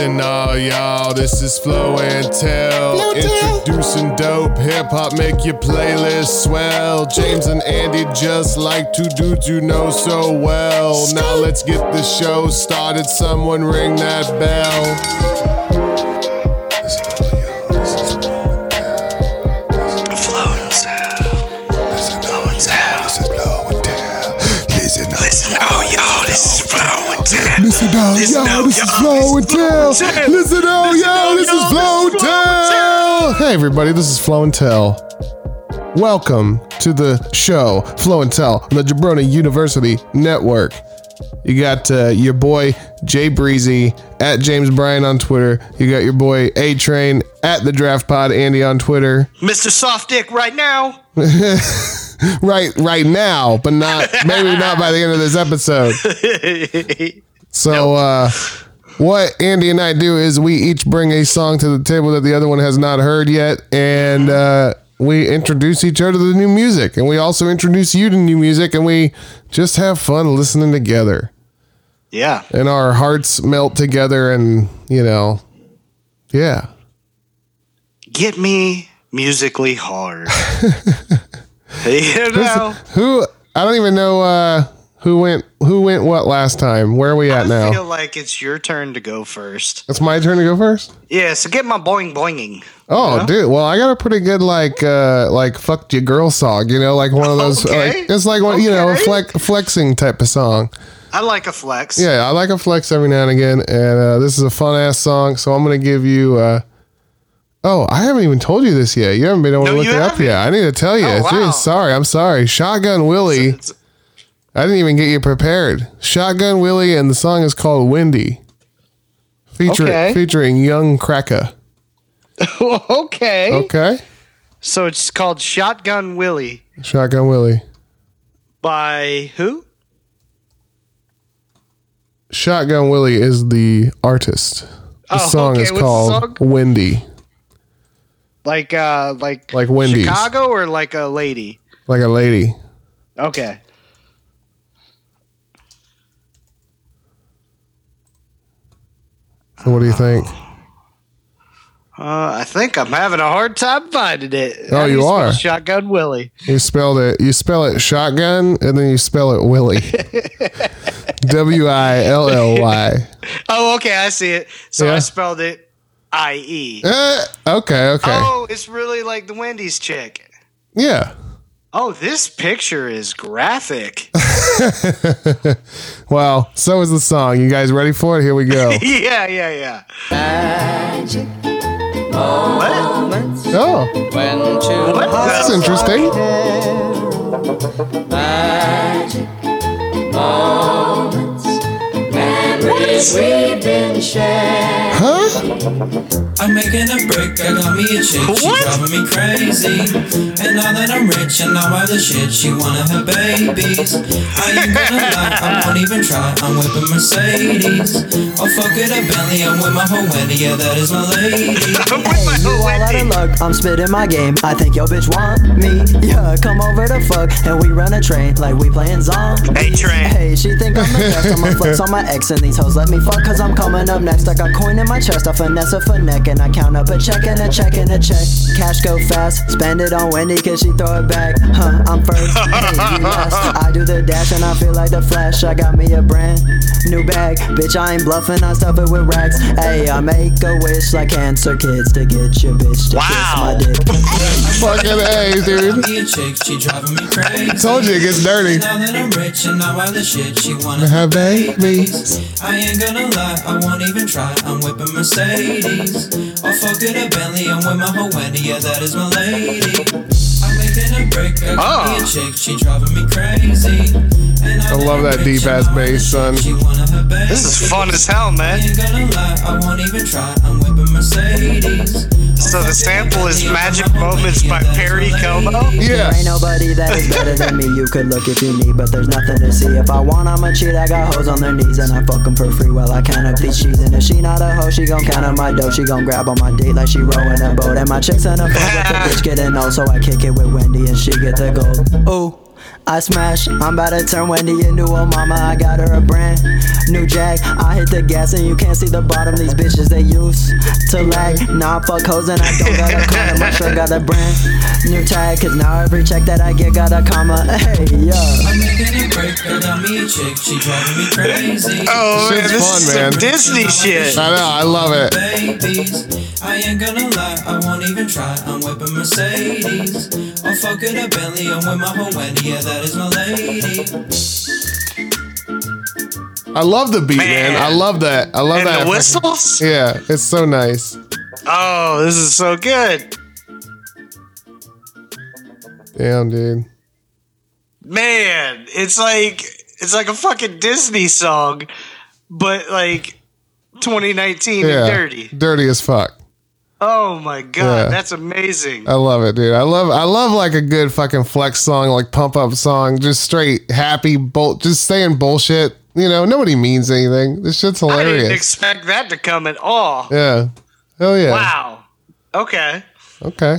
Listen, all y'all, this is Flow and Tell. Flow and Tell. Introducing dope hip hop, make your playlist swell. James and Andy just like two dudes you know so well. Now let's get the show started. Someone ring that bell. This is a blow and tell. Listen, oh, y'all, this is Flow and Tell. Listen up, Listen yo, up, this is y'all, Flow and this is Flow Tell. and Tell. Listen up, yo, this is y'all, Flow and this is Flow and Tell. Hey, everybody, this is Flow and Tell. Welcome to the show, Flow and Tell, on the Jabroni University Network. You got uh, your boy Jay Breezy at James Bryan on Twitter. You got your boy A Train at the Draft Pod Andy on Twitter. Mr. Soft Dick right now. Right, right now, but not maybe not by the end of this episode. So, uh, what Andy and I do is we each bring a song to the table that the other one has not heard yet, and uh, we introduce each other to the new music, and we also introduce you to new music, and we just have fun listening together, Yeah. and our hearts melt together, and you know, yeah. Get me musically hard. you know, Who I don't even know uh, who went who went what last time. Where are we at I now? I feel like it's your turn to go first. It's my turn to go first. Yeah, so get my boing boinging. Oh, Yeah. dude. Well, I got a pretty good like uh like fuck your girl song. You know, like one of those. Okay. Like, it's like one, you know, Okay. flex, flexing type of song. I like a flex. Yeah, I like a flex every now and again, and uh, this is a fun ass song. So I'm gonna give you. uh Oh, I haven't even told you this yet. You haven't been able to look it up yet. I need to tell you. Oh, wow. sorry. I'm sorry. Shotgun Willy. It's- I didn't even get you prepared. Shotgun Willy, and the song is called Windy, featuring Okay. featuring Young Cracker. okay. Okay, So it's called Shotgun Willy Shotgun Willy. by who? Shotgun Willy is the artist. The Oh, song okay, is what's called song? Windy, Like uh like like Wendy's, Chicago or like a lady? like a lady. Okay. So what do you think? Uh, I think I'm having a hard time finding it. Oh, do you are? Shotgun Willy. You spelled it. You spell it shotgun, and then you spell it Willy. W i l l y. Oh, okay, I see it. So Yeah. I spelled it I E. Eh, Okay, okay, Oh, it's really like the Wendy's chick. yeah. Oh, this picture is graphic. Well, so is the song. You guys ready for it? Here we go. yeah, yeah, yeah. What? Oh, What that's the interesting. Huh? I'm making a break, I got me a chick, she What? driving me crazy. And now that I'm rich and now I have the shit, she wanna have babies. I ain't gonna lie, I won't even try, I'm whipping Mercedes. I'll fuck it a Bentley, I'm with my whole Wendy, yeah, that is my lady. I'm with my You all out Wendy. of luck, I'm spitting my game. I think your bitch want me. Yeah, come over to fuck, and we run a train like we playing zombies. Hey, train. Hey, she think I'm the best. I'ma flex on my ex, and these hoes let me fuck, cause I'm coming up next. I got coin in my chest, I finesse her for neck, and I count up a check and a check and a check. Cash go fast, spend it on Wendy, cause she throw it back. Huh, I'm first, hey, you last. I do the dash, and I feel like the flash. I got me a brand new bag. Bitch, I ain't bluffing, I stuff it with racks. Hey, I make a wish like cancer kids to get your bitch to kiss my Wow. dick. Fucking A, dude. Me chick, she driving me crazy. Told you it gets dirty. Now that I'm rich and now I have the shit, she wanna Have babies. I ain't gonna lie, I won't even try. I'm whipping Mercedes. I'll fuck it a Bentley. I'm with my whole Wendy. Yeah, that is my lady. I'm making a break. I ah. got me a chick. She driving me crazy. I love that deep ass bass, son. This is fun as hell, man. Ain't gonna lie, I won't even try. I'm whipping Mercedes. So the sample is Magic Moments by Perry Como. Yeah. There ain't nobody that is better than me. You could look if you need, but there's nothing to see. If I want, I'ma cheat. I got hoes on their knees, and I fuck 'em for free while I count up these cheese. And if she not a hoe, she gon' count up my dough. She gon' grab on my date like she rowing a boat. And my chick's in a boat with the bitch getting old, so I kick it with Wendy and she get the gold. Ooh. I smash, I'm about to turn Wendy into a mama. I got her a brand new jag. I hit the gas and you can't see the bottom. These bitches they used to lag. Nah, I fuck hoes and I don't got a corner. My shirt got a brand new tag. Cause now every check that I get got a comma. Hey, yo. I'm making a break, I got me a chick, she driving me crazy. Oh man, Shit's this fun, is man. some Disney shit. I know. I love it. Babies, I ain't gonna lie, I won't even try. I'm whipping Mercedes. I'll fuck it a Bentley, I'm with my whole Wendy, yeah, that is my lady. I love the beat, man. Man. I love that. I love And that. the whistles. Yeah, it's so nice. Oh, this is so good, Damn, dude. man. It's like it's like a fucking Disney song, but like 2019 Yeah. and dirty. Dirty as fuck. Oh my god, Yeah. that's amazing. I love it, dude. I love I love like a good fucking flex song, like pump up song, just straight happy bolt, just saying bullshit. You know, nobody means anything. This shit's hilarious. I didn't expect that to come at all. yeah. Hell yeah. Wow. Okay. Okay.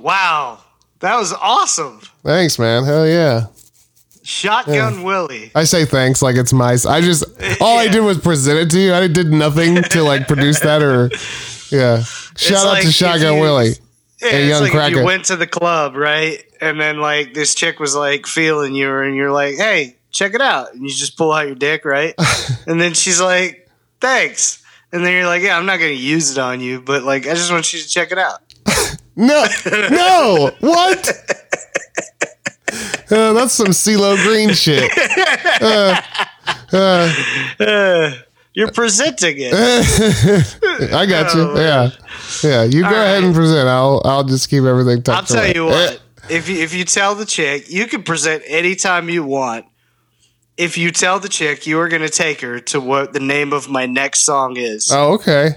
Wow. That was awesome. Thanks, man. Hell yeah. Shotgun Willy. I say thanks like it's my. I just all I did was present it to you. I did nothing to like produce that or yeah. Shout out like to Shotgun you- Willy. Yeah, it's young like if cracker. you went to the club, right? And then like this chick was like feeling you, and you're like, "Hey, check it out," and you just pull out your dick, right? and then she's like, "Thanks," and then you're like, "Yeah, I'm not gonna use it on you, but like, I just want you to check it out." No, no, what? Uh, that's some CeeLo Green shit. Uh, uh. Uh. You're presenting it. I got you. Yeah, yeah. You go ahead right. and present. I'll I'll just keep everything tucked I'll tell away. you Eh, what. If you if you tell the chick, you can present anytime you want. If you tell the chick you are going to take her to what the name of my next song is, Oh, okay.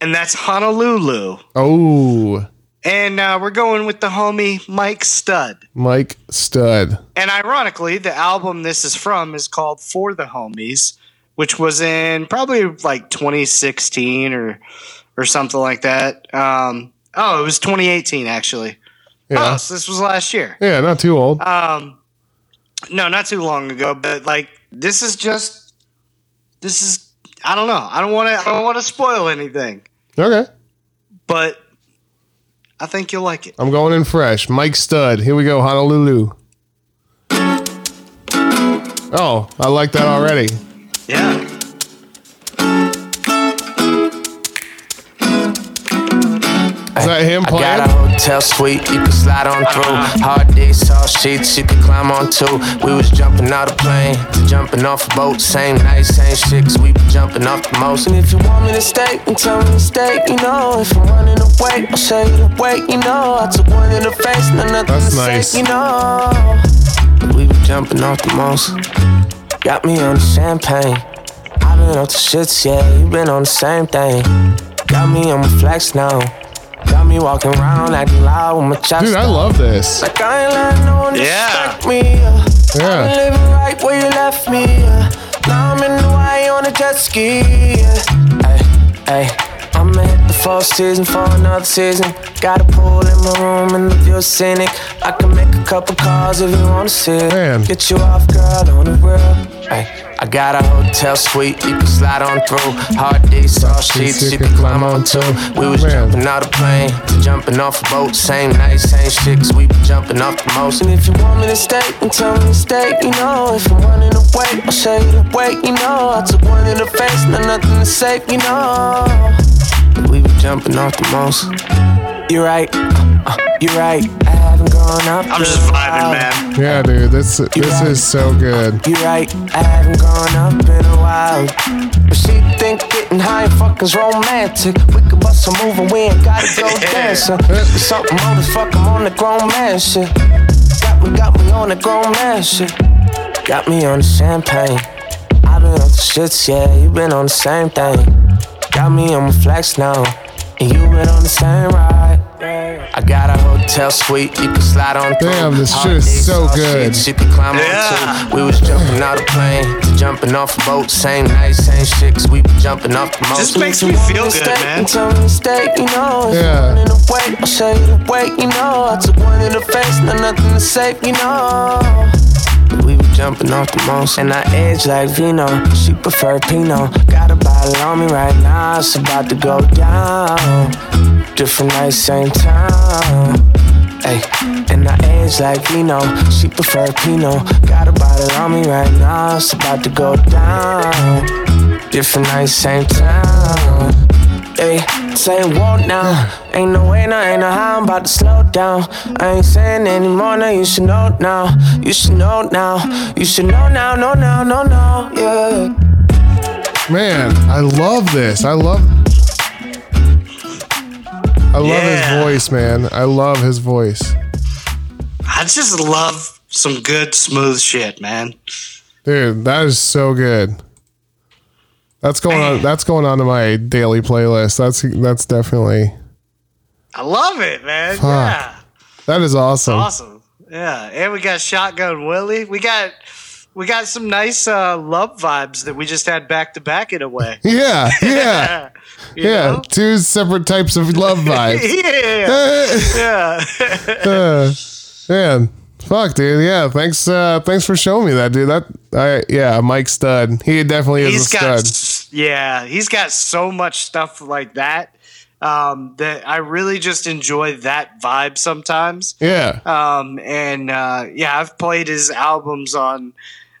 and that's Honolulu. Oh, And uh, we're going with the homie Mike Stud. Mike Stud. And ironically, the album this is from is called For the Homies, which was in probably like 2016 or or something like that. Um, oh, it was 2018 actually. Yeah, Oh, so this was last year. yeah. Not too old. Um, no, not too long ago, but like this is just this is I don't know. I don't want to I don't want to spoil anything, Okay. but I think you'll like it. I'm going in fresh. Mike Stud. Here we go. Honolulu. Oh, I like that already. Yeah. Is that him playing? I got a hotel suite you can slide on through. Hard days, soft sheets you can climb on too. We was jumping out of plane to jumping off a boat. Same night, same shit, 'cause we be jumping off the most. And if you want me to stay, then tell me to stay. You know, if I'm running away, I'll show you the way. You know, I took one in the face, no nothing That's to nice. say. You know, we be jumping off the most. Got me on the champagne. I been off the shits, yeah, you been on the same thing. Got me on my flex now. Got me walking around acting loud with my chest Dude, I love this. Like I ain't letting no one Yeah. distract me. Uh. Yeah. Yeah. I've been living right where you left me. Yeah. Now I'm in Hawaii on a jet ski. Yeah. Hey, hey. I'ma hit the four season for another season. Got a pool in my room and the view's scenic. I can make a couple calls if you wanna see it. Man. Get you off, girl, on the real. Hey, I got a hotel suite you can slide on through. Hard days, soft sheets you can climb on too. We was jumping out of plane, to jumping off a boat. Same night, same shit, 'cause we been jumping off the most. And if you want me to stay, then tell me to stay. You know, if I'm running away, I'll show you the way. You know, I took one in the face, no nothing to say. You know, we been jumping off the most. You're right, uh, you're right. I haven't gone up. I'm just vibing, man. Yeah, dude. This this is so good. You're right, I haven't gone up in a while. But she think getting high and fucking's romantic. We could bust a move and we ain't gotta go dancing. It's something old as fuck, I'm on the grown man shit. Got me, got me on the grown man shit. got me on the champagne. I've been on the shits, yeah, you been on the same thing. Got me on my flex now, and you been on the same ride. I got a hotel suite, you can slide on through. Damn, this shit is so good. Shit, you can climb Yeah. on too. We was jumping out of plane, to jumping off a boat, same night, same shit, cause we been jumping off the most. Just makes me feel to good, stay, man. then Tell stay, you know. If Yeah. you running away, I'll show you the way, you know. I took one in the face, no nothing to say, you know. We were jumping off the most, and I edge like Vino. She prefer Pinot. Got a bottle on me right now, it's about to go down. Different night, same time. Ay, and I edge like Vino. She prefer Pinot. Got a bottle on me right now, it's about to go down. Different night, same time. Ay, saying won't now. Ain't no way now, ain't no how I'm about to slow down. I ain't saying anymore now, you should know now. You should know now. You should know now, no, now, no, no, yeah. Man, I love this. I love. I love Yeah. his voice, man. I love his voice, I just love some good smooth shit, man. dude. That is so good. That's going on. That's going on to my daily playlist. That's that's definitely I love it, man. Fuck. Yeah. that is awesome. Awesome. Yeah. And we got Shotgun Willy. We got we got some nice uh, love vibes that we just had back to back in a way. Yeah, yeah, yeah. know? Two separate types of love vibes. yeah. Yeah. Uh, man, fuck, dude. Yeah, thanks. Uh, thanks for showing me that, dude. That, I, yeah, Mike Stud. He definitely is he's a got stud. yeah he's got so much stuff like that um, that i really just enjoy that vibe sometimes. Yeah, um, and uh, yeah i've played his albums on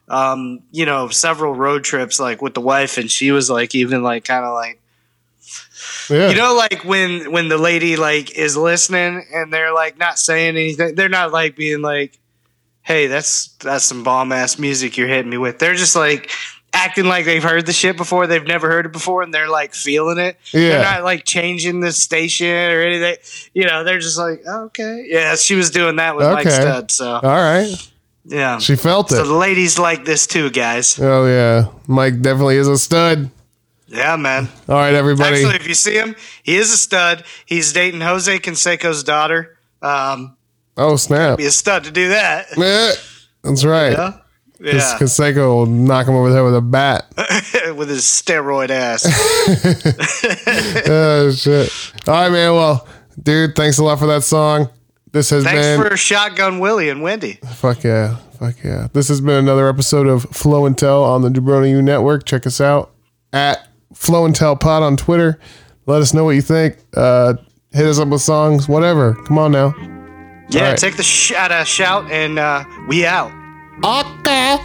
um, you know several road trips like with the wife and she was like even like kind of like yeah. you know like when when the lady like is listening and they're like not saying anything they're not like being like hey that's that's some bomb ass music you're hitting me with. They're just like acting like they've heard the shit before they've never heard it before and they're like feeling it Yeah. they're not like changing the station or anything you know they're just like okay yeah she was doing that with mike stud so All right. yeah She felt it. so the ladies like this too guys Oh yeah, Mike definitely is a stud. yeah man All right, everybody. Actually, if you see him, he is a stud. He's dating Jose Canseco's daughter. Um, oh snap. be a stud to do that. Yeah, that's right. Yeah, Because yeah. Canseco will knock him over the head with a bat. with his steroid ass. oh shit. All right, man. Well, dude, thanks a lot for that song. This has been Thanks been for Shotgun Willy and Wendy. fuck yeah, fuck yeah. This has been another episode of Flow and Tell on the Jabroni U Network. Check us out at Flow and Tell Pod on Twitter. Let us know what you think. Uh, hit us up with songs, whatever. Come on now. Yeah, right. take the shout out, shout, and uh, we out. Okay.